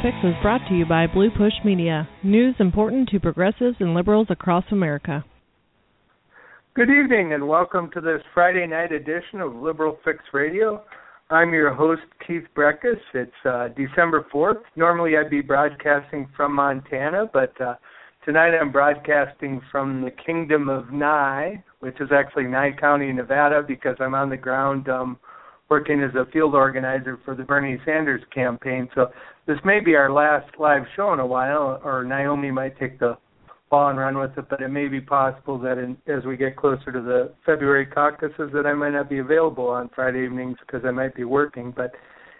Fix is brought to you by Blue Push Media, news important to progressives and liberals across America. Good evening and welcome to this Friday night edition of Liberal Fix Radio. I'm your host, Keith Brekhus. It's uh, December 4th. Normally I'd be broadcasting from Montana, but uh, tonight I'm broadcasting from the Kingdom of Nye, which is actually Nye County, Nevada, because I'm on the ground um, working as a field organizer for the Bernie Sanders campaign. So this may be our last live show in a while, or Naomi might take the ball and run with it. But it may be possible that in, as we get closer to the February caucuses, that I might not be available on Friday evenings because I might be working. But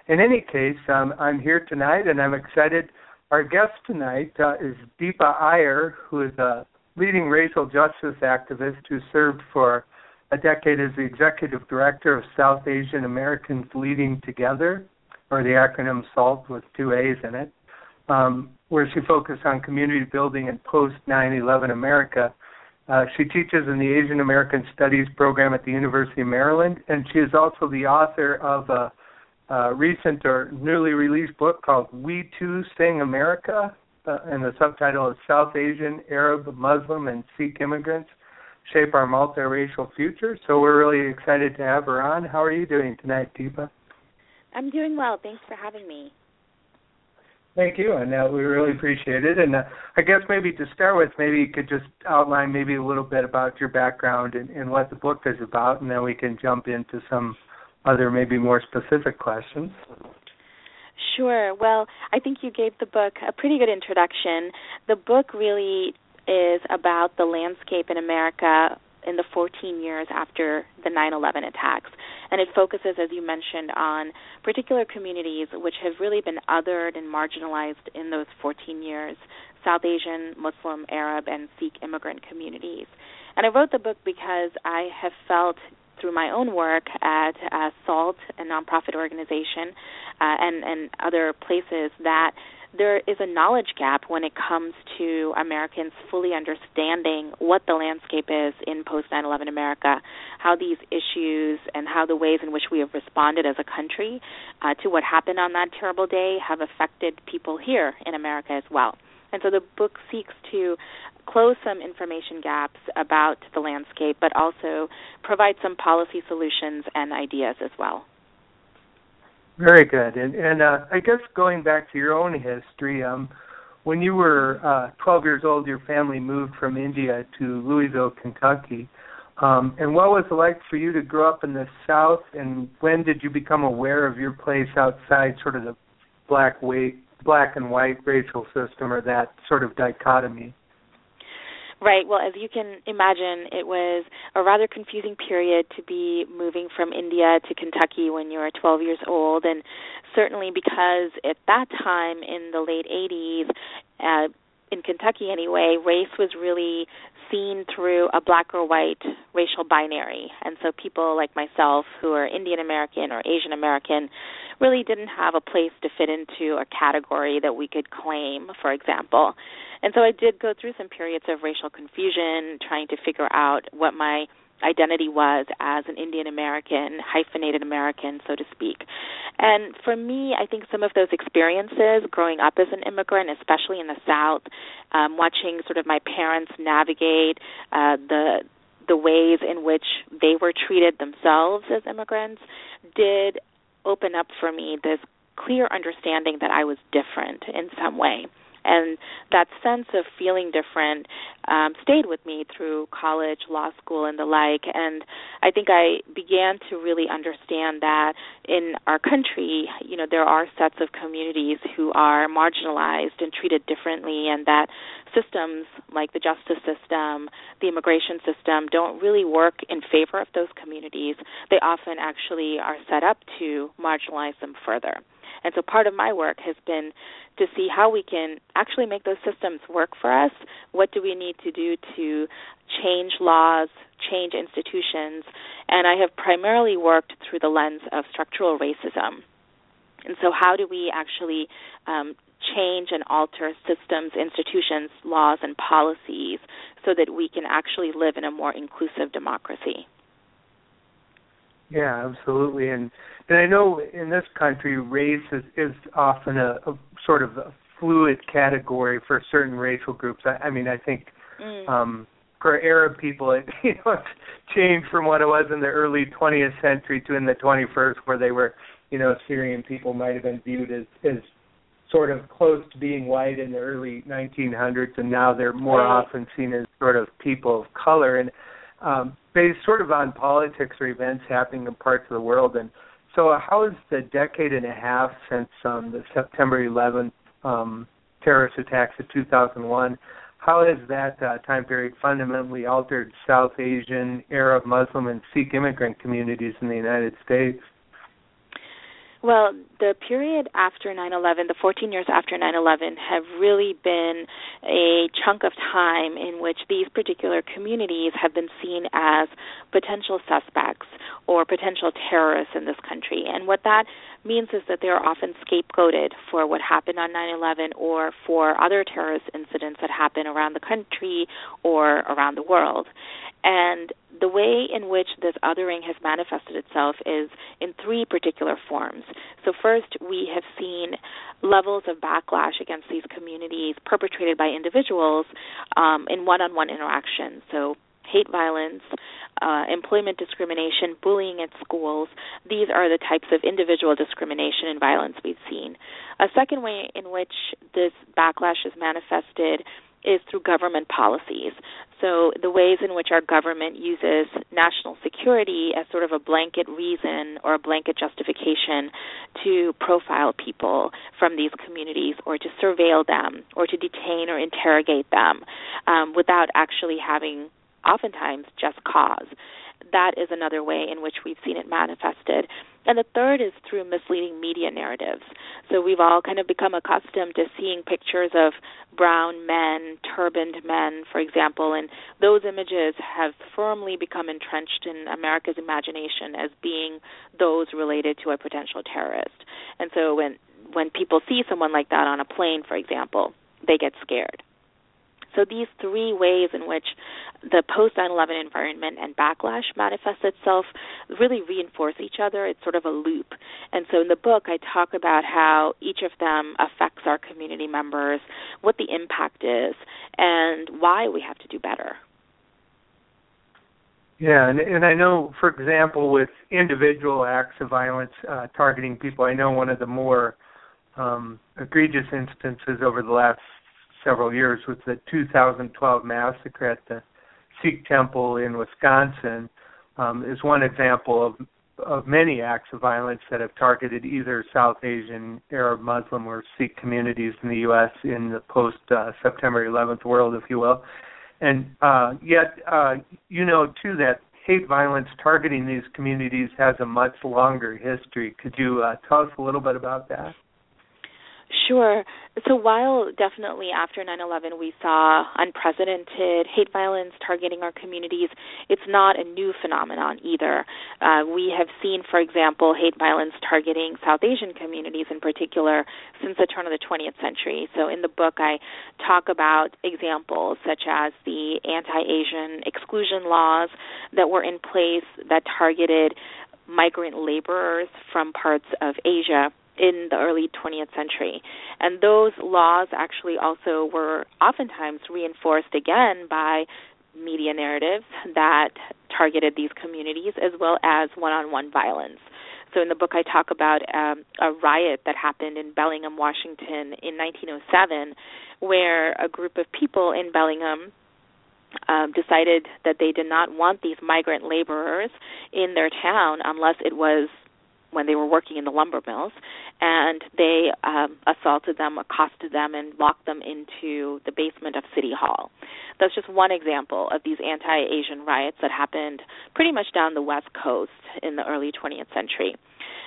in any case, um, I'm here tonight, and I'm excited. Our guest tonight uh, is Deepa Iyer, who is a leading racial justice activist who served for a decade as the executive director of South Asian Americans Leading Together, or the acronym SAALT with two A's in it, um, where she focused on community building in post 9 11 America. Uh, she teaches in the Asian American Studies program at the University of Maryland, and she is also the author of a, a recent or newly released book called We Too Sing America, uh, and the subtitle is South Asian, Arab, Muslim, and Sikh Immigrants shape our multiracial future. So we're really excited to have her on. How are you doing tonight, Deepa? I'm doing well. Thanks for having me. Thank you, and uh, we really appreciate it. And uh, I guess maybe to start with, maybe you could just outline maybe a little bit about your background and, and what the book is about, and then we can jump into some other maybe more specific questions. Sure. Well, I think you gave the book a pretty good introduction. The book really is about the landscape in America in the 14 years after the 9/11 attacks, and it focuses, as you mentioned, on particular communities which have really been othered and marginalized in those 14 years: South Asian, Muslim, Arab, and Sikh immigrant communities. And I wrote the book because I have felt through my own work at uh, SAALT, a nonprofit organization, uh, and and other places that there is a knowledge gap when it comes to Americans fully understanding what the landscape is in post 9 11 America, how these issues and how the ways in which we have responded as a country uh, to what happened on that terrible day have affected people here in America as well. And so the book seeks to close some information gaps about the landscape, but also provide some policy solutions and ideas as well. Very good. And, and uh, I guess going back to your own history, um, when you were uh, 12 years old, your family moved from India to Louisville, Kentucky. Um, and what was it like for you to grow up in the South? And when did you become aware of your place outside sort of the black white, black and white racial system, or that sort of dichotomy? Right. Well, as you can imagine, it was a rather confusing period to be moving from India to Kentucky when you were 12 years old, and certainly because at that time in the late 80s, uh, in Kentucky anyway, race was really seen through a black or white racial binary. And so people like myself who are Indian American or Asian American really didn't have a place to fit into a category that we could claim, for example. And so I did go through some periods of racial confusion, trying to figure out what my identity was as an Indian American, hyphenated American, so to speak. And for me, I think some of those experiences growing up as an immigrant, especially in the South, um, watching sort of my parents navigate uh, the the ways in which they were treated themselves as immigrants, did open up for me this clear understanding that I was different in some way and that sense of feeling different um, stayed with me through college, law school, and the like. And I think I began to really understand that in our country, you know, there are sets of communities who are marginalized and treated differently, and that systems like the justice system, the immigration system, don't really work in favor of those communities. They often actually are set up to marginalize them further. And so part of my work has been to see how we can actually make those systems work for us. What do we need to do to change laws, change institutions? And I have primarily worked through the lens of structural racism. And so, how do we actually um, change and alter systems, institutions, laws, and policies so that we can actually live in a more inclusive democracy? Yeah, absolutely. And and I know in this country, race is, is often a, a sort of a fluid category for certain racial groups. I, I mean, I think mm. um, for Arab people, it you know it's changed from what it was in the early 20th century to in the 21st, where they were, you know, Syrian people might have been viewed as as sort of close to being white in the early 1900s, and now they're more right. often seen as sort of people of color. And um, based sort of on politics or events happening in parts of the world. And so, how has the decade and a half since um, the September 11th um, terrorist attacks of 2001, how has that uh, time period fundamentally altered South Asian, Arab, Muslim, and Sikh immigrant communities in the United States? Well, the period after 9/11, the 14 years after 9/11 have really been a chunk of time in which these particular communities have been seen as potential suspects or potential terrorists in this country. And what that means is that they are often scapegoated for what happened on 9/11 or for other terrorist incidents that happen around the country or around the world. And the way in which this othering has manifested itself is in three particular forms. So, first, we have seen levels of backlash against these communities perpetrated by individuals um, in one on one interactions. So, hate violence, uh, employment discrimination, bullying at schools. These are the types of individual discrimination and violence we've seen. A second way in which this backlash is manifested is through government policies. So, the ways in which our government uses national security as sort of a blanket reason or a blanket justification to profile people from these communities or to surveil them or to detain or interrogate them um, without actually having, oftentimes, just cause that is another way in which we've seen it manifested. And the third is through misleading media narratives. So we've all kind of become accustomed to seeing pictures of brown men, turbaned men, for example, and those images have firmly become entrenched in America's imagination as being those related to a potential terrorist. And so when when people see someone like that on a plane, for example, they get scared. So these three ways in which the post 9/11 environment and backlash manifests itself really reinforce each other. It's sort of a loop. And so in the book, I talk about how each of them affects our community members, what the impact is, and why we have to do better. Yeah, and, and I know, for example, with individual acts of violence uh, targeting people, I know one of the more um, egregious instances over the last several years was the 2012 massacre at the Sikh temple in Wisconsin um, is one example of of many acts of violence that have targeted either South Asian, Arab, Muslim, or Sikh communities in the U.S. in the post uh, September 11th world, if you will. And uh, yet, uh, you know too that hate violence targeting these communities has a much longer history. Could you uh, tell us a little bit about that? Sure. So while definitely after 9/11 we saw unprecedented hate violence targeting our communities, it's not a new phenomenon either. Uh, we have seen, for example, hate violence targeting South Asian communities in particular since the turn of the 20th century. So in the book, I talk about examples such as the anti-Asian exclusion laws that were in place that targeted migrant laborers from parts of Asia in the early 20th century. And those laws actually also were oftentimes reinforced again by media narratives that targeted these communities as well as one on one violence. So in the book, I talk about um, a riot that happened in Bellingham, Washington in 1907, where a group of people in Bellingham um, decided that they did not want these migrant laborers in their town unless it was when they were working in the lumber mills, and they um, assaulted them, accosted them, and locked them into the basement of City Hall. That's just one example of these anti-Asian riots that happened pretty much down the West Coast in the early 20th century.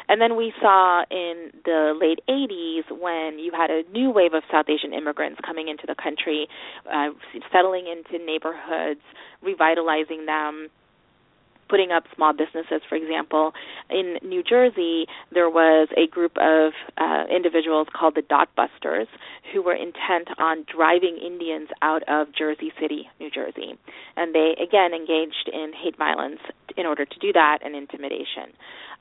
And then we saw in the late 80s when you had a new wave of South Asian immigrants coming into the country, uh, settling into neighborhoods, revitalizing them, putting up small businesses. For example, in New Jersey, there was a group of uh, individuals called the Dot Busters who were intent on driving Indians out of Jersey City, New Jersey. And they, again, engaged in hate violence in order to do that and intimidation.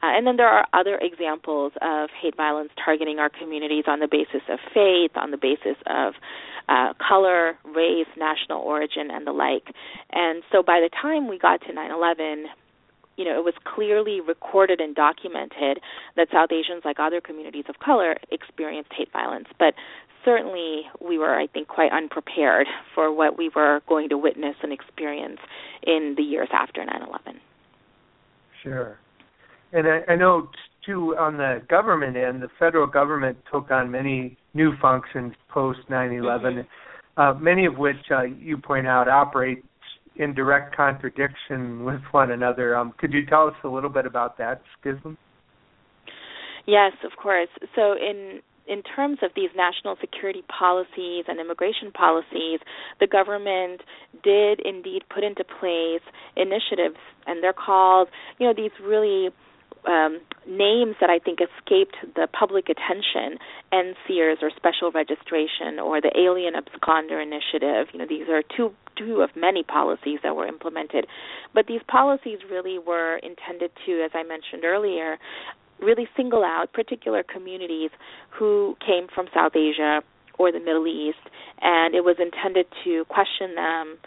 Uh, and then there are other examples of hate violence targeting our communities on the basis of faith, on the basis of uh, color, race, national origin, and the like. And so by the time we got to 9 11, you know, it was clearly recorded and documented that South Asians, like other communities of color, experienced hate violence. But certainly we were, I think, quite unprepared for what we were going to witness and experience in the years after 9 11. Sure. And I, I know too on the government end, the federal government took on many new functions post 9/11, mm-hmm. uh, many of which uh, you point out operate in direct contradiction with one another. Um, could you tell us a little bit about that schism? Yes, of course. So in in terms of these national security policies and immigration policies, the government did indeed put into place initiatives, and they're called, you know, these really um, names that I think escaped the public attention, NSEERS or Special Registration or the Alien Absconder Initiative. You know, these are two two of many policies that were implemented, but these policies really were intended to, as I mentioned earlier, really single out particular communities who came from South Asia or the Middle East, and it was intended to question them,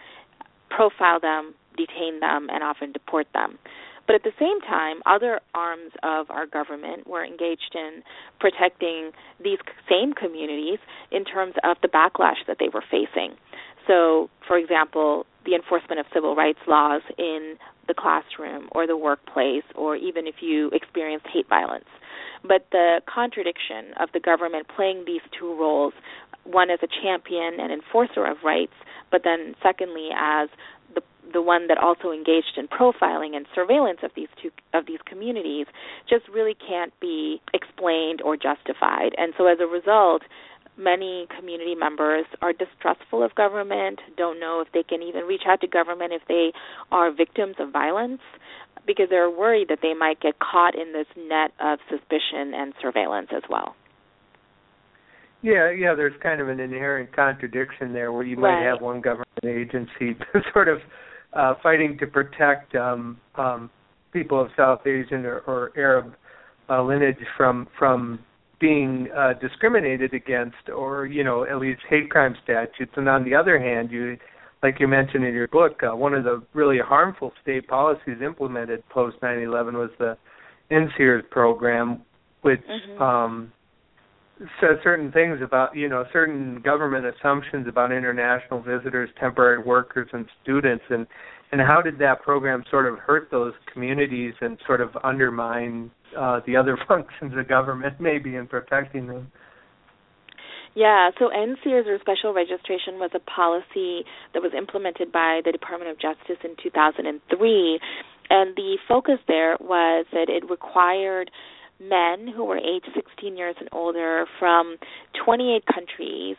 profile them, detain them, and often deport them. But at the same time, other arms of our government were engaged in protecting these same communities in terms of the backlash that they were facing. So, for example, the enforcement of civil rights laws in the classroom or the workplace, or even if you experienced hate violence. But the contradiction of the government playing these two roles one as a champion and enforcer of rights, but then secondly as the one that also engaged in profiling and surveillance of these two of these communities just really can't be explained or justified. And so as a result, many community members are distrustful of government, don't know if they can even reach out to government if they are victims of violence because they're worried that they might get caught in this net of suspicion and surveillance as well. Yeah, yeah, there's kind of an inherent contradiction there where you might right. have one government agency sort of uh, fighting to protect um, um, people of South Asian or, or Arab uh, lineage from from being uh, discriminated against, or you know, at least hate crime statutes. And on the other hand, you, like you mentioned in your book, uh, one of the really harmful state policies implemented post 9/11 was the NSEERS program, which mm-hmm. um, said certain things about you know certain government assumptions about international visitors, temporary workers, and students, and and how did that program sort of hurt those communities and sort of undermine uh, the other functions of government maybe in protecting them? Yeah, so NSEERS or special registration was a policy that was implemented by the Department of Justice in 2003, and the focus there was that it required men who were aged 16 years and older from 28 countries,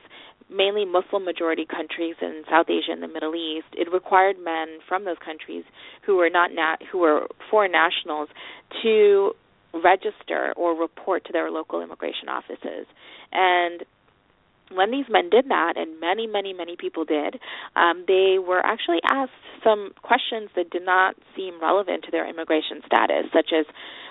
mainly Muslim majority countries in South Asia and the Middle East. It required men from those countries who were not na- who were foreign nationals to register or report to their local immigration offices. And when these men did that, and many, many, many people did, um, they were actually asked some questions that did not seem relevant to their immigration status, such as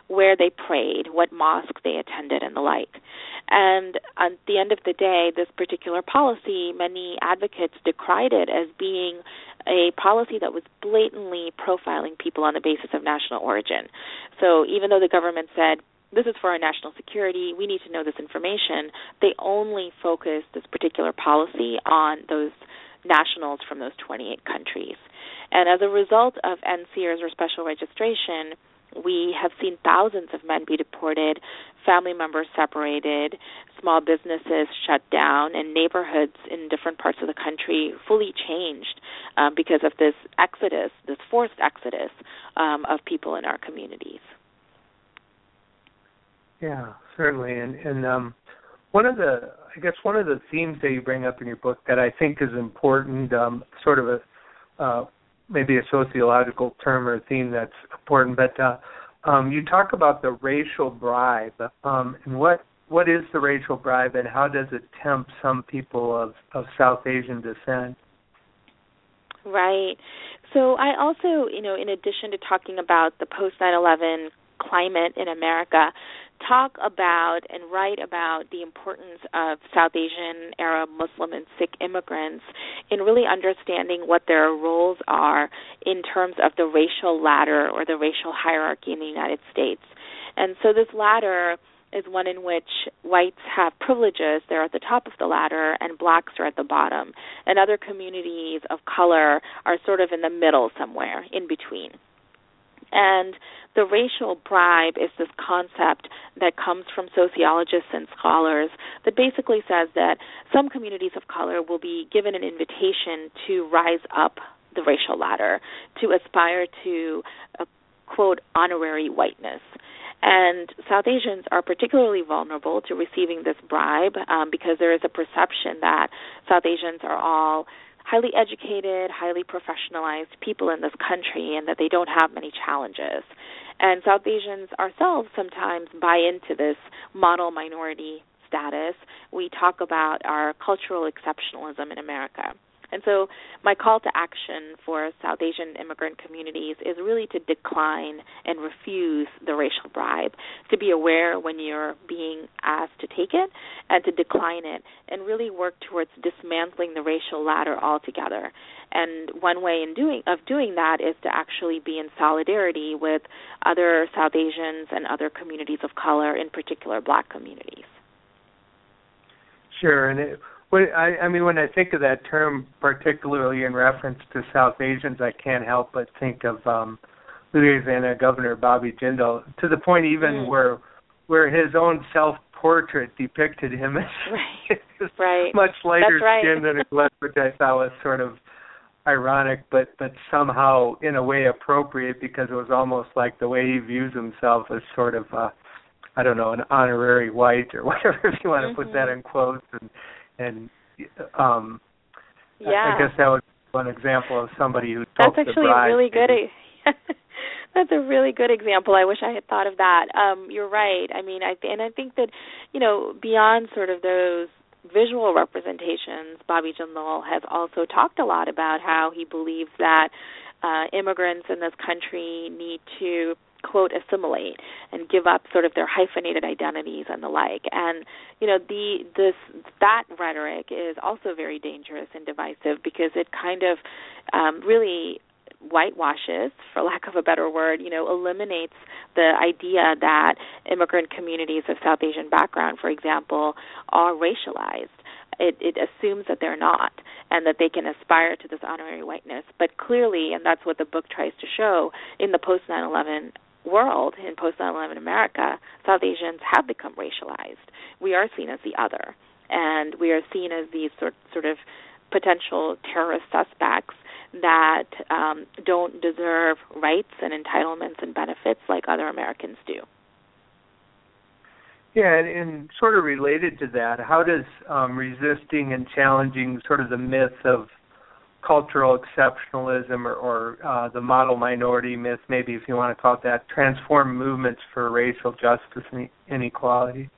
where they prayed, what mosque they attended, and the like. And at the end of the day, this particular policy, many advocates decried it as being a policy that was blatantly profiling people on the basis of national origin. So even though the government said, this is for our national security, we need to know this information, they only focus this particular policy on those nationals from those 28 countries. And as a result of NSEERS or special registration, we have seen thousands of men be deported, family members separated, small businesses shut down, and neighborhoods in different parts of the country fully changed um, because of this exodus, this forced exodus um, of people in our communities. Yeah, certainly, and and um, one of the I guess one of the themes that you bring up in your book that I think is important, um, sort of a uh, maybe a sociological term or theme that's important. But uh, um, you talk about the racial bribe, um, and what what is the racial bribe, and how does it tempt some people of of South Asian descent? Right. So I also, you know, in addition to talking about the post 9/11 climate in America, talk about and write about the importance of South Asian, Arab, Muslim, and Sikh immigrants in really understanding what their roles are in terms of the racial ladder or the racial hierarchy in the United States. And so this ladder is one in which whites have privileges, they're at the top of the ladder, and blacks are at the bottom. And other communities of color are sort of in the middle somewhere, in between. And the racial bribe is this concept that comes from sociologists and scholars that basically says that some communities of color will be given an invitation to rise up the racial ladder, to aspire to a quote honorary whiteness. And South Asians are particularly vulnerable to receiving this bribe um, because there is a perception that South Asians are all highly educated, highly professionalized people in this country and that they don't have many challenges. And South Asians ourselves sometimes buy into this model minority status. We talk about our cultural exceptionalism in America. And so, my call to action for South Asian immigrant communities is really to decline and refuse the racial bribe, to be aware when you're being asked to take it, and to decline it, and really work towards dismantling the racial ladder altogether. And one way in doing of doing that is to actually be in solidarity with other South Asians and other communities of color, in particular Black communities. Sure, and it well, I, I mean, when I think of that term, particularly in reference to South Asians, I can't help but think of um, Louisiana Governor Bobby Jindal, to the point even mm. where where his own self-portrait depicted him as right. right. much lighter right. skin than it was, which I thought was sort of ironic, but but somehow in a way appropriate because it was almost like the way he views himself as sort of. Uh, I don't know, an honorary white or whatever if you want to mm-hmm. put that mm-hmm. in quotes and and um yeah. I, I guess that was one example of somebody who That's actually a really good That's a really good example. I wish I had thought of that. Um you're right. I mean, I and I think that, you know, beyond sort of those visual representations, Bobby Jindal has also talked a lot about how he believes that uh, immigrants in this country need to quote assimilate and give up sort of their hyphenated identities and the like and you know the this that rhetoric is also very dangerous and divisive because it kind of um really whitewashes for lack of a better word you know eliminates the idea that immigrant communities of south asian background for example are racialized it, it assumes that they're not and that they can aspire to this honorary whiteness. But clearly, and that's what the book tries to show, in the post 9 11 world, in post 9 11 America, South Asians have become racialized. We are seen as the other, and we are seen as these sort, sort of potential terrorist suspects that um, don't deserve rights and entitlements and benefits like other Americans do. Yeah, and, and sort of related to that, how does um, resisting and challenging sort of the myth of cultural exceptionalism or, or uh, the model minority myth, maybe if you want to call it that, transform movements for racial justice and inequality?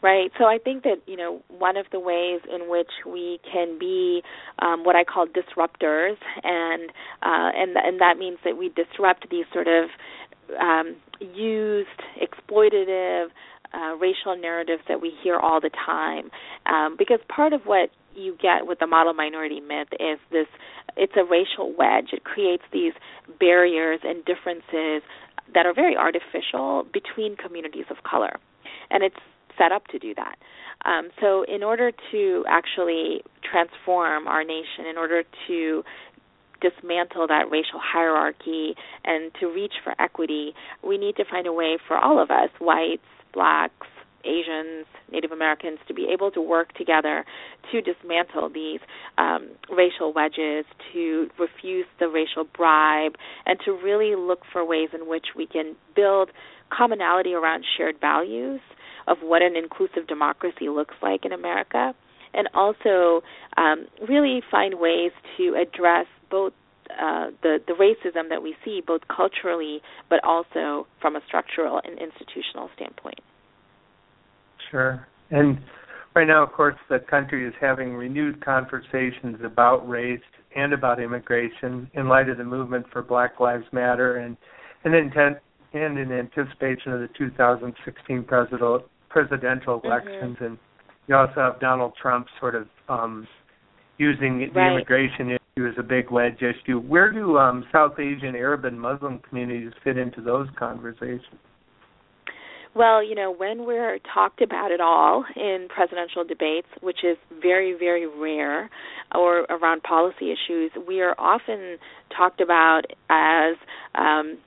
Right. So I think that you know one of the ways in which we can be um, what I call disruptors, and uh, and and that means that we disrupt these sort of um, used, exploitative, uh, racial narratives that we hear all the time. Um, because part of what you get with the model minority myth is this it's a racial wedge. It creates these barriers and differences that are very artificial between communities of color. And it's set up to do that. Um, so, in order to actually transform our nation, in order to dismantle that racial hierarchy and to reach for equity, we need to find a way for all of us, whites, blacks, Asians, Native Americans, to be able to work together to dismantle these um, racial wedges, to refuse the racial bribe, and to really look for ways in which we can build commonality around shared values of what an inclusive democracy looks like in America, and also um, really find ways to address both uh, the the racism that we see both culturally but also from a structural and institutional standpoint. Sure. And right now, of course, the country is having renewed conversations about race and about immigration in light of the movement for Black Lives Matter and and intent and in anticipation of the 2016 presidential presidential mm-hmm. elections mm-hmm. and you also have Donald Trump sort of um using the immigration issue as a big wedge issue. Where do um South Asian Arab and Muslim communities fit into those conversations? Well, you know, when we're talked about at all in presidential debates, which is very, very rare, or around policy issues, we are often talked about as um,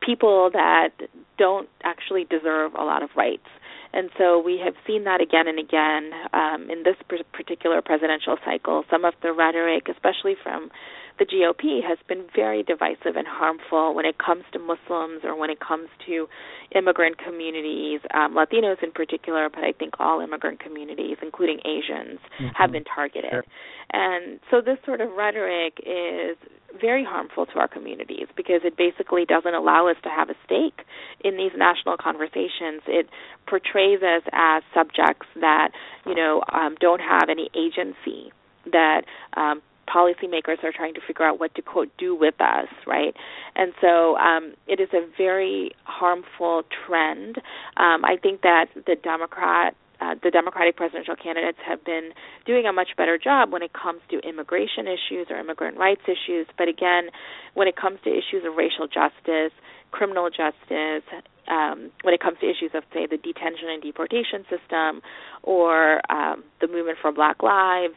people that don't actually deserve a lot of rights. And so we have seen that again and again um, in this particular presidential cycle. Some of the rhetoric, especially from the GOP has been very divisive and harmful when it comes to Muslims or when it comes to immigrant communities, um, Latinos in particular, but I think all immigrant communities, including Asians, mm-hmm. have been targeted. Sure. And so this sort of rhetoric is very harmful to our communities because it basically doesn't allow us to have a stake in these national conversations. It portrays us as subjects that, you know, um, don't have any agency that um, policymakers are trying to figure out what to quote do with us, right? And so um, it is a very harmful trend. Um, I think that the Democrat uh, the Democratic presidential candidates have been doing a much better job when it comes to immigration issues or immigrant rights issues. But again, when it comes to issues of racial justice, criminal justice, um, when it comes to issues of, say, the detention and deportation system or um, the movement for Black Lives,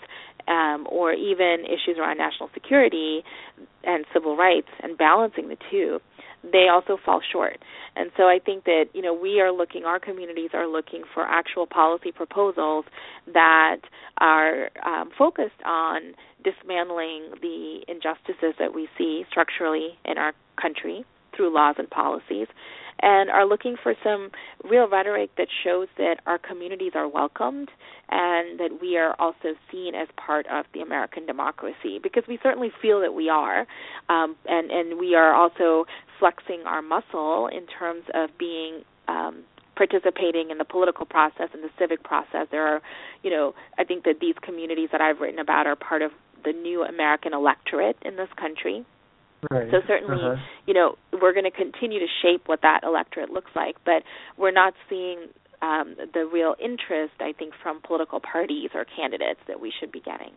um, or even issues around national security and civil rights and balancing the two, they also fall short. And so I think that you know we are looking, our communities are looking for actual policy proposals that are um, focused on dismantling the injustices that we see structurally in our country through laws and policies and are looking for some real rhetoric that shows that our communities are welcomed and that we are also seen as part of the American democracy because we certainly feel that we are um, and and we are also flexing our muscle in terms of being um, participating in the political process and the civic process. There are you know I think that these communities that I've written about are part of the new American electorate in this country Right. So certainly, uh-huh. you know, we're going to continue to shape what that electorate looks like, but we're not seeing um, the real interest, I think, from political parties or candidates that we should be getting.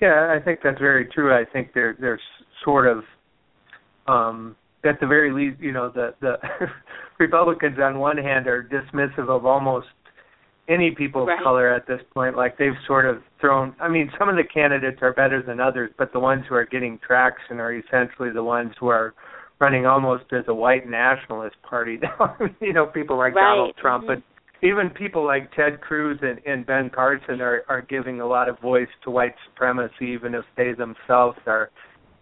Yeah, I think that's very true. I think there there's sort of um at the very least, you know, the the Republicans on one hand are dismissive of almost any people right. of color at this point. Like they've sort of thrown. I mean, some of the candidates are better than others, but the ones who are getting traction are essentially the ones who are running almost as a white nationalist party now. you know, people like right. Donald Trump, mm-hmm. but even people like Ted Cruz and, and Ben Carson are are giving a lot of voice to white supremacy, even if they themselves are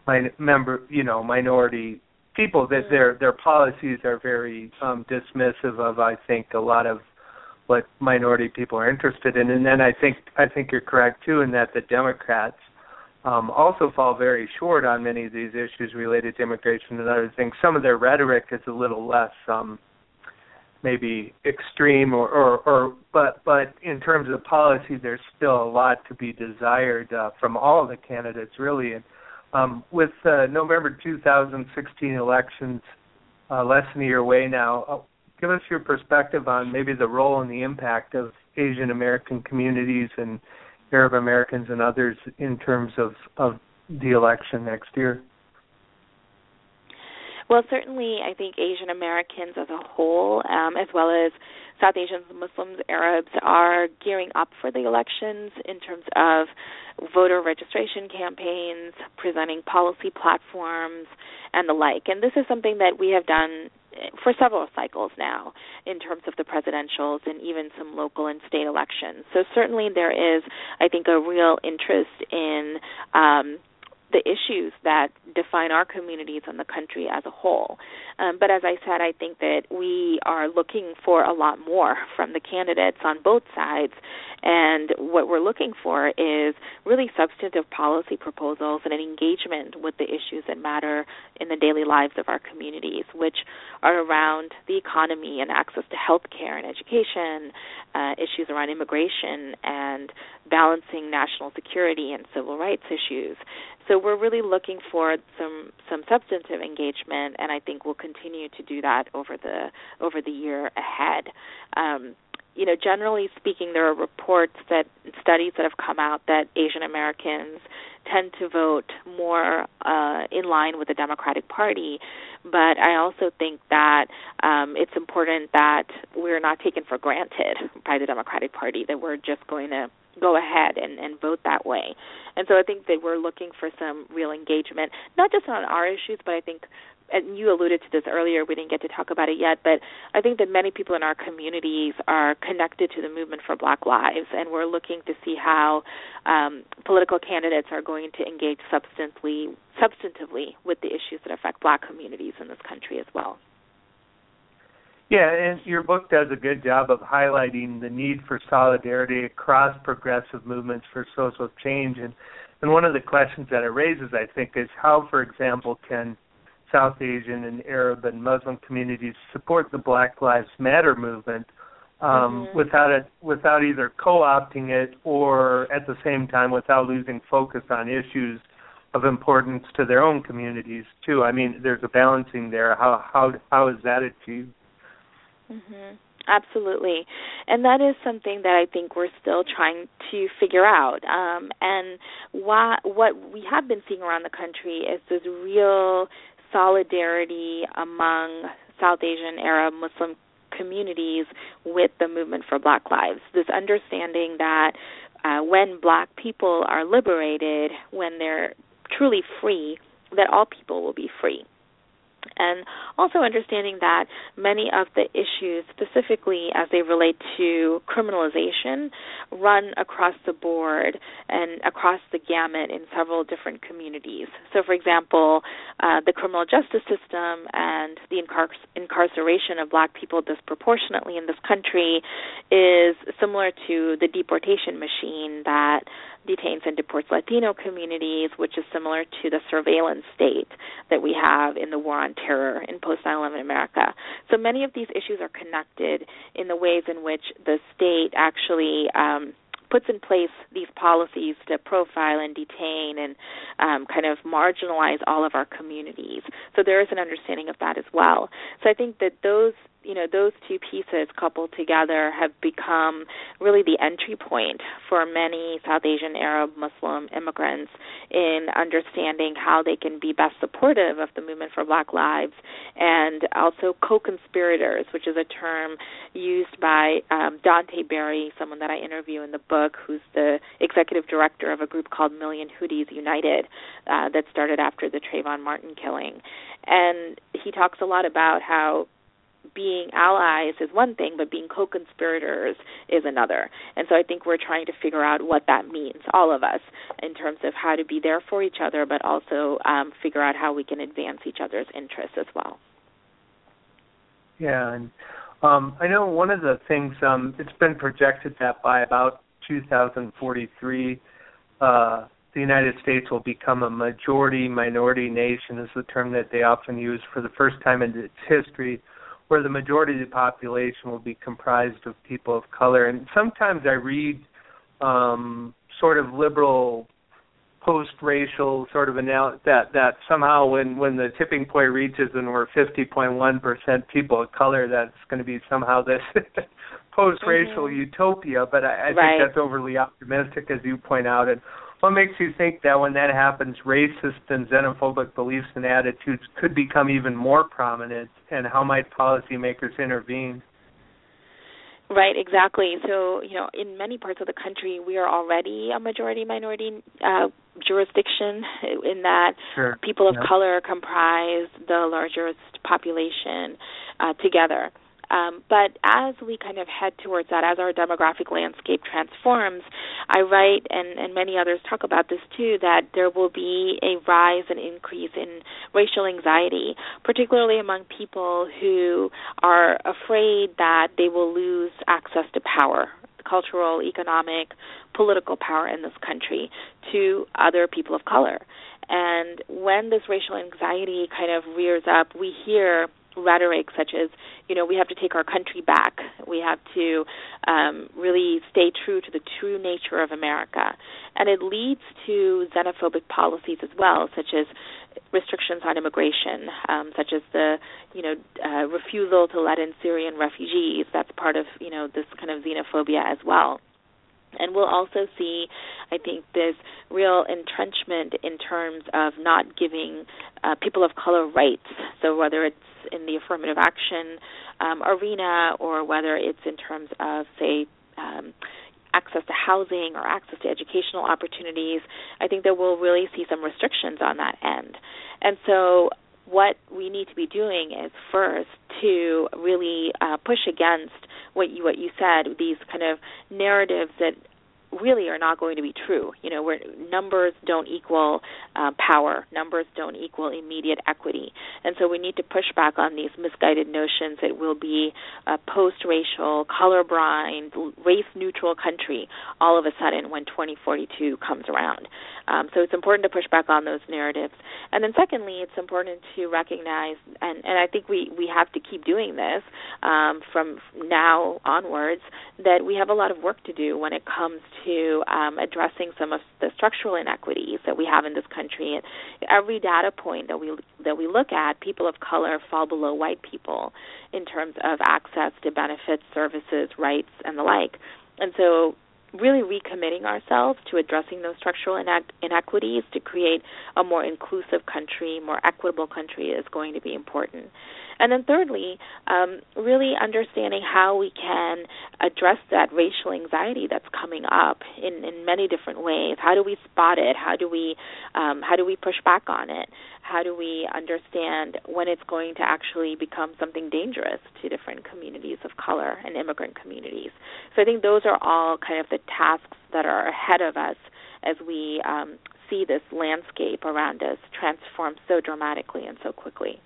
min- member, you know, minority people. That mm-hmm. their their policies are very um dismissive of, I think, a lot of what minority people are interested in. And then I think I think you're correct too in that the Democrats um, also fall very short on many of these issues related to immigration and other things. Some of their rhetoric is a little less um, maybe extreme or, or, or but but in terms of policy there's still a lot to be desired uh, from all the candidates really and um, with uh, November 2016 elections uh, less than a year away now give us your perspective on maybe the role and the impact of Asian American communities and Arab Americans and others in terms of, of the election next year. Well, certainly, I think Asian Americans as a whole, um, as well as South Asians, Muslims, Arabs, are gearing up for the elections in terms of voter registration campaigns, presenting policy platforms, and the like. And this is something that we have done for several cycles now in terms of the presidentials and even some local and state elections. So certainly there is, I think, a real interest in um, the issues that define our communities and the country as a whole. Um, but as I said, I think that we are looking for a lot more from the candidates on both sides. And what we're looking for is really substantive policy proposals and an engagement with the issues that matter in the daily lives of our communities, which are around the economy and access to health care and education, uh, issues around immigration and balancing national security and civil rights issues. So we're really looking for some some substantive engagement, and I think we'll continue to do that over the over the year ahead. Um, you know, generally speaking, there are reports that studies that have come out that Asian Americans tend to vote more uh, in line with the Democratic Party. But I also think that um, it's important that we're not taken for granted by the Democratic Party, that we're just going to go ahead and, and vote that way. And so I think that we're looking for some real engagement, not just on our issues, but I think and you alluded to this earlier, we didn't get to talk about it yet, but I think that many people in our communities are connected to the movement for Black Lives, and we're looking to see how um, political candidates are going to engage substantively, substantively with the issues that affect Black communities in this country as well. Yeah, and your book does a good job of highlighting the need for solidarity across progressive movements for social change. And, and one of the questions that it raises, I think, is how, for example, can South Asian and Arab and Muslim communities support the Black Lives Matter movement um, mm-hmm. without it, without either co-opting it or at the same time without losing focus on issues of importance to their own communities too. I mean, there's a balancing there. How how how is that achieved? Mhm. Absolutely. And that is something that I think we're still trying to figure out. Um, and why, what we have been seeing around the country is this real solidarity among South Asian, Arab, Muslim communities with the movement for Black Lives. This understanding that uh, when Black people are liberated, when they're truly free, that all people will be free and also understanding that many of the issues, specifically as they relate to criminalization, run across the board and across the gamut in several different communities. So, for example, uh, the criminal justice system and the incar- incarceration of black people disproportionately in this country is similar to the deportation machine that detains and deports Latino communities, which is similar to the surveillance state that we have in the war on terror in post 9 11 America. So many of these issues are connected in the ways in which the state actually. Um, puts in place these policies to profile and detain and um, kind of marginalize all of our communities. So there is an understanding of that as well. So I think that those you know those two pieces coupled together have become really the entry point for many South Asian Arab Muslim immigrants in understanding how they can be best supportive of the movement for Black Lives and also co-conspirators, which is a term used by um, Dante Barry, someone that I interview in the book, who's the executive director of a group called Million Hoodies United uh, that started after the Trayvon Martin killing. And he talks a lot about how being allies is one thing, but being co conspirators is another. And so I think we're trying to figure out what that means, all of us, in terms of how to be there for each other, but also um, figure out how we can advance each other's interests as well. Yeah, and um, I know one of the things um, it's been projected that by about 2043, uh, the United States will become a majority minority nation, is the term that they often use for the first time in its history where the majority of the population will be comprised of people of color. And sometimes I read um, sort of liberal post-racial sort of analysis that that somehow when when the tipping point reaches and we're 50.1 percent people of color, that's going to be somehow this post-racial mm-hmm. utopia. But I, I right. think that's overly optimistic, as you point out. And what makes you think that when that happens, racist and xenophobic beliefs and attitudes could become even more prominent, and how might policymakers intervene? Right, exactly. So, you know, in many parts of the country, we are already a majority minority uh, jurisdiction in that sure. people of color comprise the largest population uh, together. Um, but as we kind of head towards that, as our demographic landscape transforms, I write, and, and many others talk about this too, that there will be a rise and increase in racial anxiety, particularly among people who are afraid that they will lose access to power cultural, economic, political power in this country to other people of color. And when this racial anxiety kind of rears up, we hear rhetoric such as, you know, we have to take our country back. We have to um, really stay true to the true nature of America. And it leads to xenophobic policies as well, such as restrictions on immigration, um, such as the, you know, uh, refusal to let in Syrian refugees. That's part of, you know, this kind of xenophobia as well. And we'll also see, I think, this real entrenchment in terms of not giving uh, people of color rights. So whether it's in the affirmative action um, arena or whether it's in terms of, say, um, access to housing or access to educational opportunities, I think that we'll really see some restrictions on that end. And so what we need to be doing is first to really uh, push against what you what you said these kind of narratives that really are not going to be true. You know, where numbers don't equal uh, power, numbers don't equal immediate equity, and so we need to push back on these misguided notions that we'll be a post-racial, colorblind, race-neutral country all of a sudden when 2042 comes around. Um, so it's important to push back on those narratives, and then secondly, it's important to recognize, and and I think we we have to keep doing this um, from now onwards, that we have a lot of work to do when it comes to um, addressing some of the structural inequities that we have in this country. And every data point that we that we look at, people of color fall below white people in terms of access to benefits, services, rights, and the like. And so really recommitting ourselves to addressing those structural inequities to create a more inclusive country, more equitable country is going to be important. And then thirdly, um, really understanding how we can address that racial anxiety that's coming up in, in many different ways. How do we spot it? How do we um, how do we push back on it? How do we understand when it's going to actually become something dangerous to different communities of color and immigrant communities? So I think those are all kind of the tasks that are ahead of us as we um, see this landscape around us transform so dramatically and so quickly.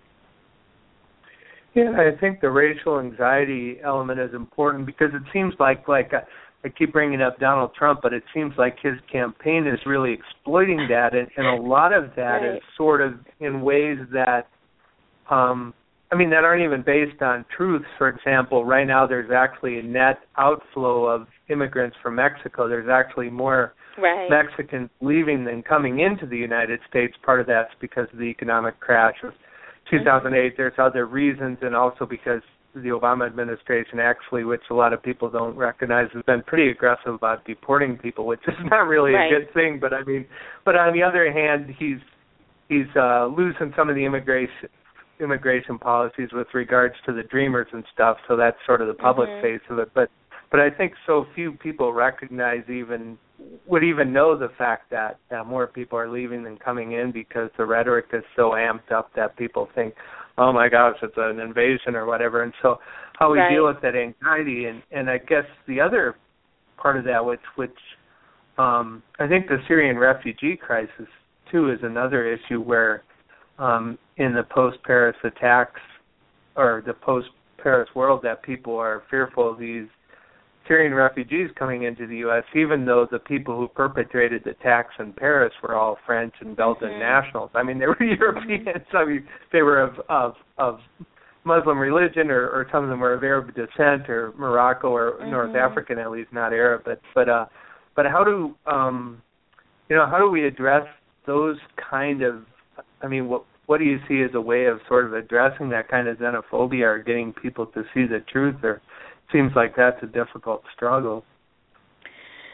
Yeah, I think the racial anxiety element is important because it seems like like I, I keep bringing up Donald Trump, but it seems like his campaign is really exploiting that, and, and a lot of that right. is sort of in ways that, um, I mean, that aren't even based on truth. For example, right now there's actually a net outflow of immigrants from Mexico. There's actually more right. Mexicans leaving than coming into the United States. Part of that's because of the economic crash of 2008. There's other reasons, and also because the Obama administration actually, which a lot of people don't recognize, has been pretty aggressive about deporting people, which is not really right. a good thing. But I mean, but on the other hand, he's he's uh, losing some of the immigration immigration policies with regards to the dreamers and stuff. So that's sort of the public mm-hmm. face of it. But but I think so few people recognize even would even know the fact that uh, more people are leaving than coming in because the rhetoric is so amped up that people think, oh my gosh, it's an invasion or whatever. And so how we right. deal with that anxiety and and I guess the other part of that which which um I think the Syrian refugee crisis too is another issue where um in the post Paris attacks or the post Paris world that people are fearful of these Syrian refugees coming into the U.S., even though the people who perpetrated the attacks in Paris were all French and Belgian mm-hmm. nationals. I mean, they were Europeans. I mean, they were of of of Muslim religion, or, or some of them were of Arab descent, or Morocco, or mm-hmm. North African at least, not Arab. But but uh, but how do um, you know how do we address those kind of? I mean, what what do you see as a way of sort of addressing that kind of xenophobia, or getting people to see the truth, or seems like that's a difficult struggle.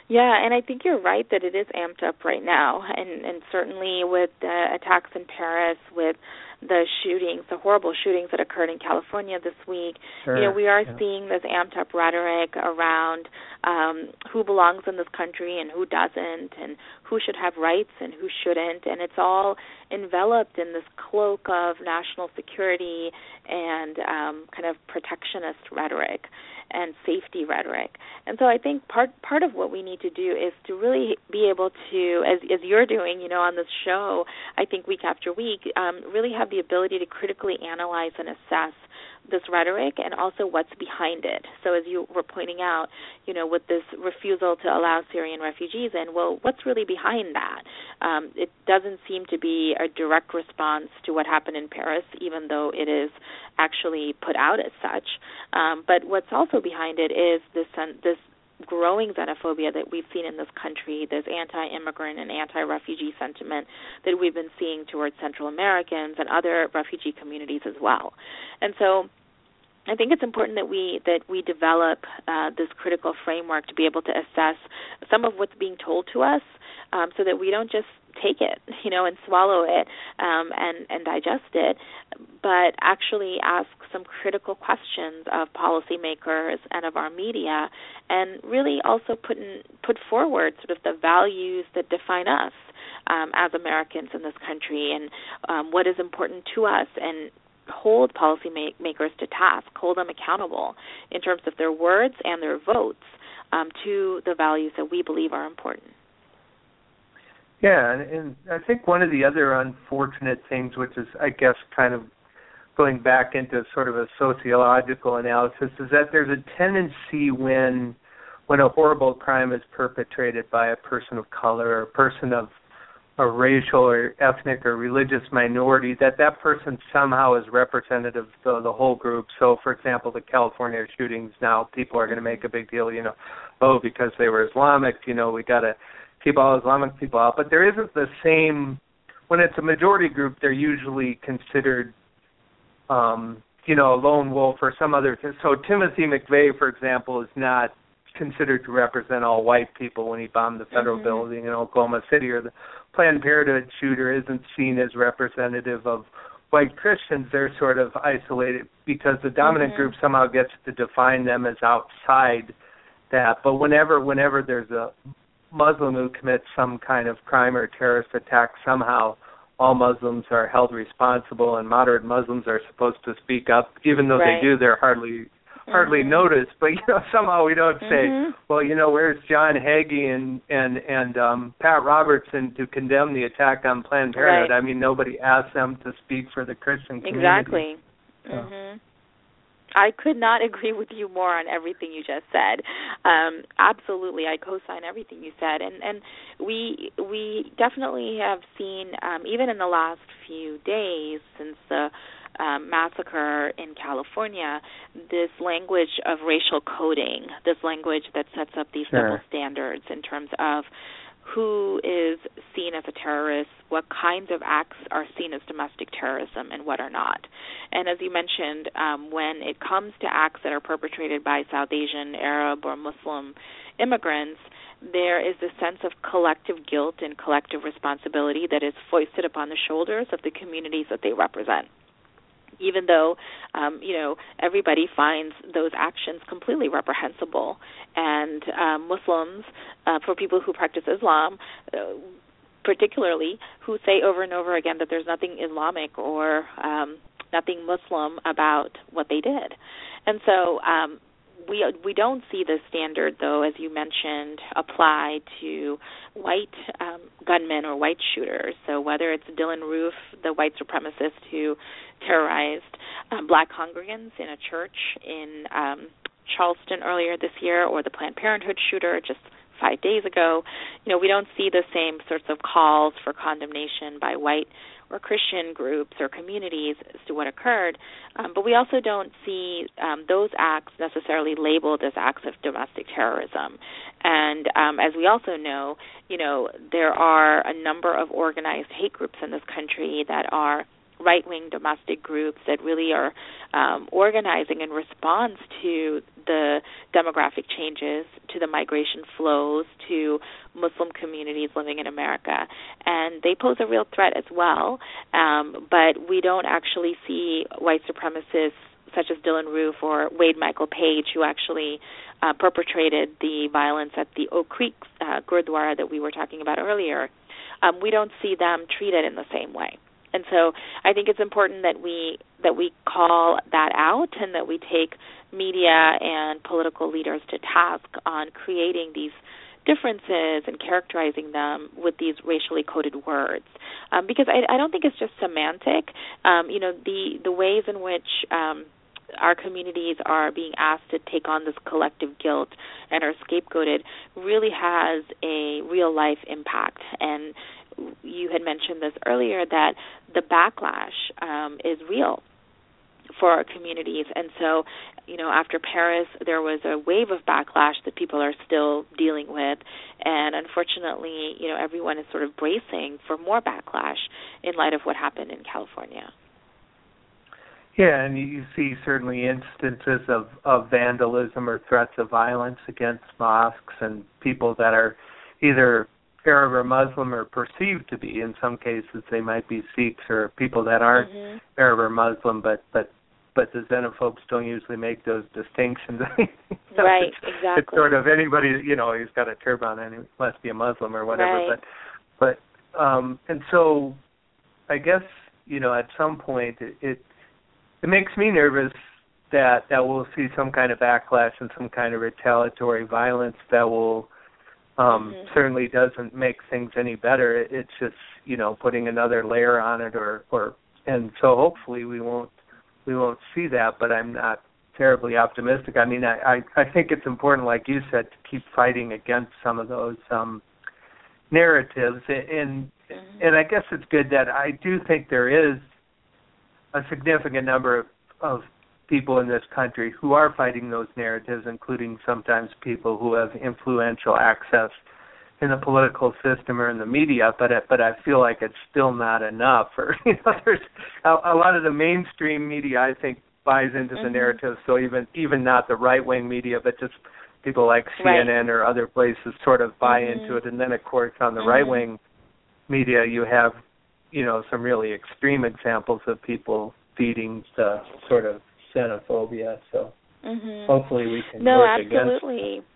Yeah, and I think you're right that it is amped up right now, and and certainly with the attacks in Paris, with the shootings, the horrible shootings that occurred in California this week, sure. you know, we are yeah. seeing this amped up rhetoric around um, who belongs in this country and who doesn't, and who should have rights and who shouldn't, and it's all enveloped in this cloak of national security and um, kind of protectionist rhetoric and safety rhetoric. And so I think part part of what we need to do is to really be able to, as as you're doing, you know, on this show, I think week after week, um, really have the ability to critically analyze and assess this rhetoric and also what's behind it. So as you were pointing out, you know, with this refusal to allow Syrian refugees in, well, what's really behind that? Um, it doesn't seem to be a direct response to what happened in Paris, even though it is actually put out as such. Um, but what's also behind it is this this growing xenophobia that we've seen in this country, this anti-immigrant and anti-refugee sentiment that we've been seeing towards Central Americans and other refugee communities as well. And so I think it's important that we that we develop uh, this critical framework to be able to assess some of what's being told to us, um, so that we don't just take it, you know, and swallow it um, and and digest it, but actually ask some critical questions of policymakers and of our media, and really also put in, put forward sort of the values that define us um, as Americans in this country, and um, what is important to us, and hold policymakers to task, hold them accountable in terms of their words and their votes um, to the values that we believe are important. Yeah, and, and I think one of the other unfortunate things, which is, I guess, kind of going back into sort of a sociological analysis, is that there's a tendency when when a horrible crime is perpetrated by a person of color or a person of a racial or ethnic or religious minority, that that person somehow is representative of the whole group. So, for example, the California shootings now, people are going to make a big deal, you know, oh, because they were Islamic, you know, we got to keep all Islamic people out. But there isn't the same when it's a majority group. They're usually considered, um, you know, a lone wolf or some other. So Timothy McVeigh, for example, is not considered to represent all white people when he bombed the federal mm-hmm. building in Oklahoma City, or the Planned Parenthood shooter isn't seen as representative of white Christians. They're sort of isolated because the dominant mm-hmm. group somehow gets to define them as outside that. But whenever whenever there's a Muslim who commits some kind of crime or terrorist attack, somehow all Muslims are held responsible, and moderate Muslims are supposed to speak up, even though right. they do. They're hardly hardly mm-hmm. noticed. But you know, somehow we don't say, mm-hmm. well, you know, where's John Hagee and and and um, Pat Robertson to condemn the attack on Planned Parenthood? Right. I mean, nobody asked them to speak for the Christian community. Exactly. So. Mhm. I could not agree with you more on everything you just said. Um, absolutely, I co-sign everything you said, and and we we definitely have seen um, even in the last few days since the um, massacre in California, this language of racial coding, this language that sets up these sure. double standards in terms of who is seen as a terrorist, what kinds of acts are seen as domestic terrorism, and what are not. And as you mentioned, um, when it comes to acts that are perpetrated by South Asian, Arab, or Muslim immigrants, there is a sense of collective guilt and collective responsibility that is foisted upon the shoulders of the communities that they represent even though um, you know everybody finds those actions completely reprehensible, and um, Muslims, uh, for people who practice Islam. Uh, particularly who say over and over again that there's nothing Islamic or um, nothing Muslim about what they did. And so um, we we don't see the standard though, as you mentioned, apply to white um, gunmen or white shooters. So whether it's Dylann Roof, the white supremacist who terrorized um, black congregants in a church in um, Charleston earlier this year, or the Planned Parenthood shooter just five days ago, you know, we don't see the same sorts of calls for condemnation by white or Christian groups or communities as to what occurred, um, but we also don't see um, those acts necessarily labeled as acts of domestic terrorism. And um, as we also know, you know, there are a number of organized hate groups in this country that are right wing domestic groups that really are um, organizing in response to the demographic changes, to the migration flows, to Muslim communities living in America. And they pose a real threat as well. Um, but we don't actually see white supremacists such as Dylann Roof or Wade Michael Page, who actually uh, perpetrated the violence at the Oak Creek uh, Gurdwara that we were talking about earlier, um, we don't see them treated in the same way. And so I think it's important that we that we call that out and that we take media and political leaders to task on creating these differences and characterizing them with these racially coded words um, because I, I don't think it's just semantic. Um, you know the the ways in which um, our communities are being asked to take on this collective guilt and are scapegoated really has a real life impact. And you had mentioned this earlier that the backlash um, is real for our communities. And so, you know, after Paris, there was a wave of backlash that people are still dealing with. And unfortunately, you know, everyone is sort of bracing for more backlash in light of what happened in California. Yeah, and you see certainly instances of, of vandalism or threats of violence against mosques and people that are either Arab or Muslim or perceived to be. In some cases, they might be Sikhs or people that aren't mm-hmm. Arab or Muslim, but but but the xenophobes don't usually make those distinctions. right, it's, exactly. It's sort of anybody, you know, who's got a turban and he must be a Muslim or whatever. Right. But but um and so I guess you know at some point it, it it makes me nervous that that we'll see some kind of backlash and some kind of retaliatory violence that will um mm-hmm. certainly doesn't make things any better it, it's just you know putting another layer on it or or and so hopefully we won't we won't see that but i'm not terribly optimistic i mean i i, I think it's important like you said to keep fighting against some of those um narratives and mm-hmm. and i guess it's good that i do think there is a significant number of, of people in this country who are fighting those narratives, including sometimes people who have influential access in the political system or in the media. But but I feel like it's still not enough. Or you know, there's a, a lot of the mainstream media I think buys into mm-hmm. the narrative. So even even not the right wing media, but just people like CNN right. or other places sort of buy mm-hmm. into it. And then of course on the mm-hmm. right wing media you have you know some really extreme examples of people feeding the sort of xenophobia. So mm-hmm. hopefully we can no, work absolutely. against.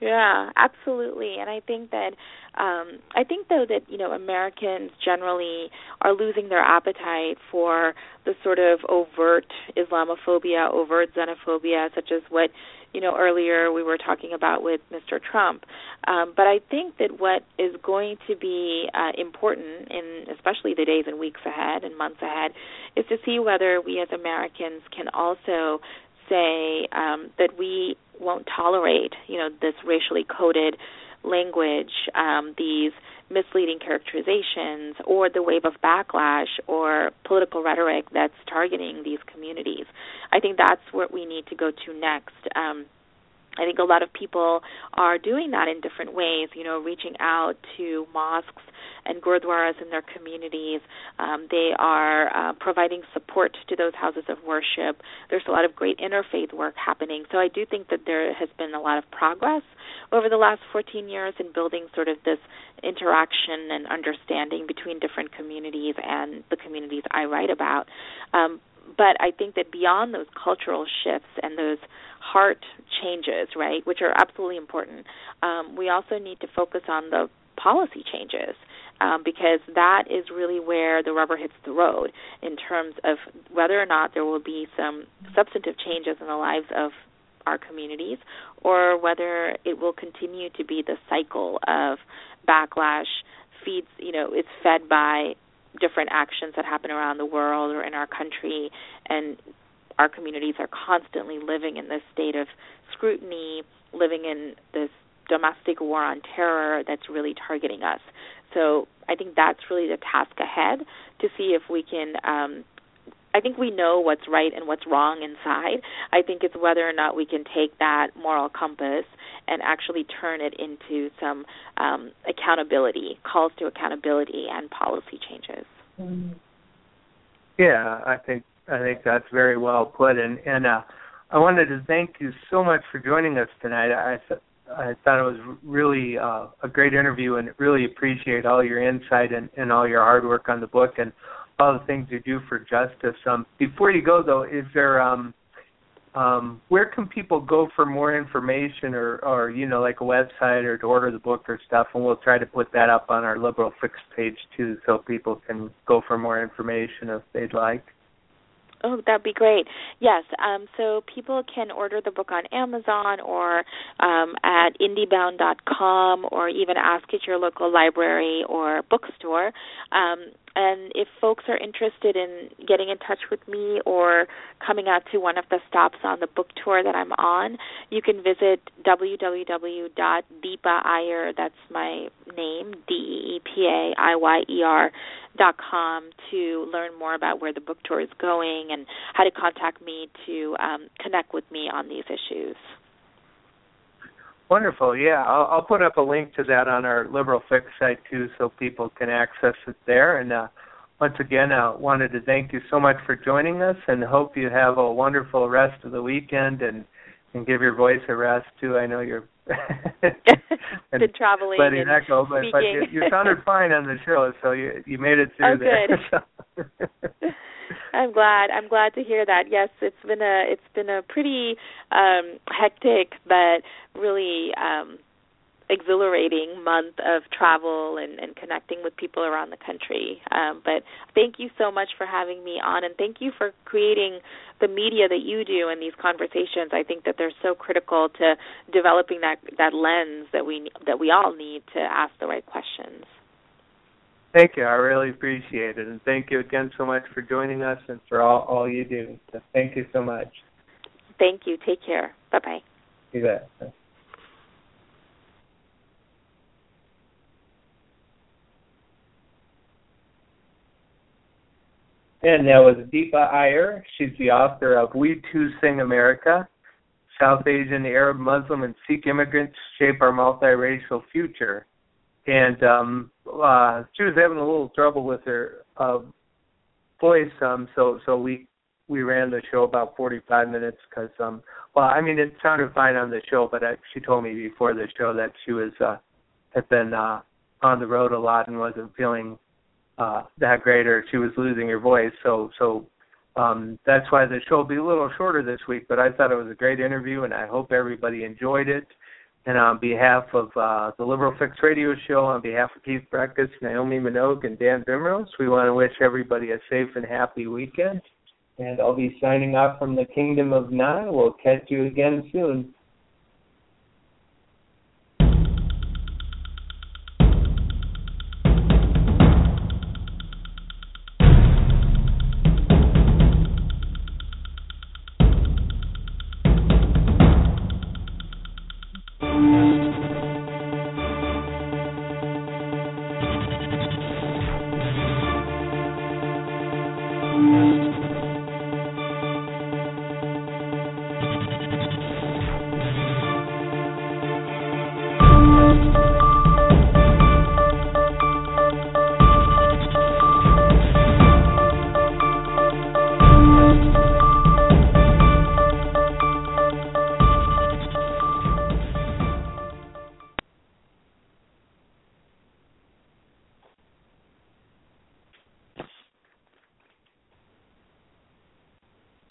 Yeah, absolutely. And I think that um I think though that, you know, Americans generally are losing their appetite for the sort of overt Islamophobia, overt xenophobia such as what you know earlier we were talking about with Mr. Trump. Um, but I think that what is going to be uh, important in especially the days and weeks ahead and months ahead is to see whether we as Americans can also say um, that we won't tolerate you know this racially coded language, um, these misleading characterizations, or the wave of backlash or political rhetoric that's targeting these communities. I think that's what we need to go to next. Um, I think a lot of people are doing that in different ways, you know, reaching out to mosques and gurdwaras in their communities. Um, they are uh, providing support to those houses of worship. There's a lot of great interfaith work happening. So I do think that there has been a lot of progress over the last 14 years in building sort of this interaction and understanding between different communities and the communities I write about. Um, but I think that beyond those cultural shifts and those heart changes, right, which are absolutely important, um, we also need to focus on the policy changes um, because that is really where the rubber hits the road in terms of whether or not there will be some substantive changes in the lives of our communities or whether it will continue to be the cycle of backlash feeds you know it's fed by different actions that happen around the world or in our country and our communities are constantly living in this state of scrutiny living in this domestic war on terror that's really targeting us so I think that's really the task ahead to see if we can. Um, I think we know what's right and what's wrong inside. I think it's whether or not we can take that moral compass and actually turn it into some um, accountability, calls to accountability, and policy changes. Yeah, I think I think that's very well put, and and uh, I wanted to thank you so much for joining us tonight. I th- I thought it was really uh, a great interview, and really appreciate all your insight and, and all your hard work on the book and all the things you do for justice. Um, before you go, though, is there um, um, where can people go for more information, or, or you know, like a website, or to order the book or stuff? And we'll try to put that up on our Liberal Fix page too, so people can go for more information if they'd like. Oh, that'd be great. Yes, um, so people can order the book on Amazon or um, at indiebound.com or even ask at your local library or bookstore. Um, and if folks are interested in getting in touch with me or coming out to one of the stops on the book tour that I'm on, you can visit www.deepa Iyer, that's my name, D E P A I Y E R dot com to learn more about where the book tour is going and how to contact me to um, connect with me on these issues. Wonderful. Yeah, I'll, I'll put up a link to that on our Liberal Fix site too, so people can access it there. And uh, once again, I wanted to thank you so much for joining us, and hope you have a wonderful rest of the weekend and and give your voice a rest too. I know you're and been traveling letting and that go, but, but you, you sounded fine on the show, so you you made it through oh, there. Good. I'm glad. I'm glad to hear that. Yes, it's been a it's been a pretty um hectic but really um exhilarating month of travel and, and connecting with people around the country. Um, but thank you so much for having me on, and thank you for creating the media that you do and these conversations. I think that they're so critical to developing that that lens that we that we all need to ask the right questions. Thank you. I really appreciate it. And thank you again so much for joining us and for all, all you do. So thank you so much. Thank you. Take care. Bye bye. You bet. And that was Deepa Iyer. She's the author of We Too Sing America South Asian, Arab, Muslim, and Sikh Immigrants Shape Our Multiracial Future and um uh she was having a little trouble with her uh voice um so so we we ran the show about 45 minutes because um well I mean it sounded fine on the show but I, she told me before the show that she was uh had been uh on the road a lot and wasn't feeling uh that great or she was losing her voice so so um that's why the show will be a little shorter this week but I thought it was a great interview and I hope everybody enjoyed it and on behalf of uh, the Liberal Fix Radio Show, on behalf of Keith Brekhus, Naomi Minogue, and Dan Bimrose, we want to wish everybody a safe and happy weekend. And I'll be signing off from the Kingdom of Nine. We'll catch you again soon.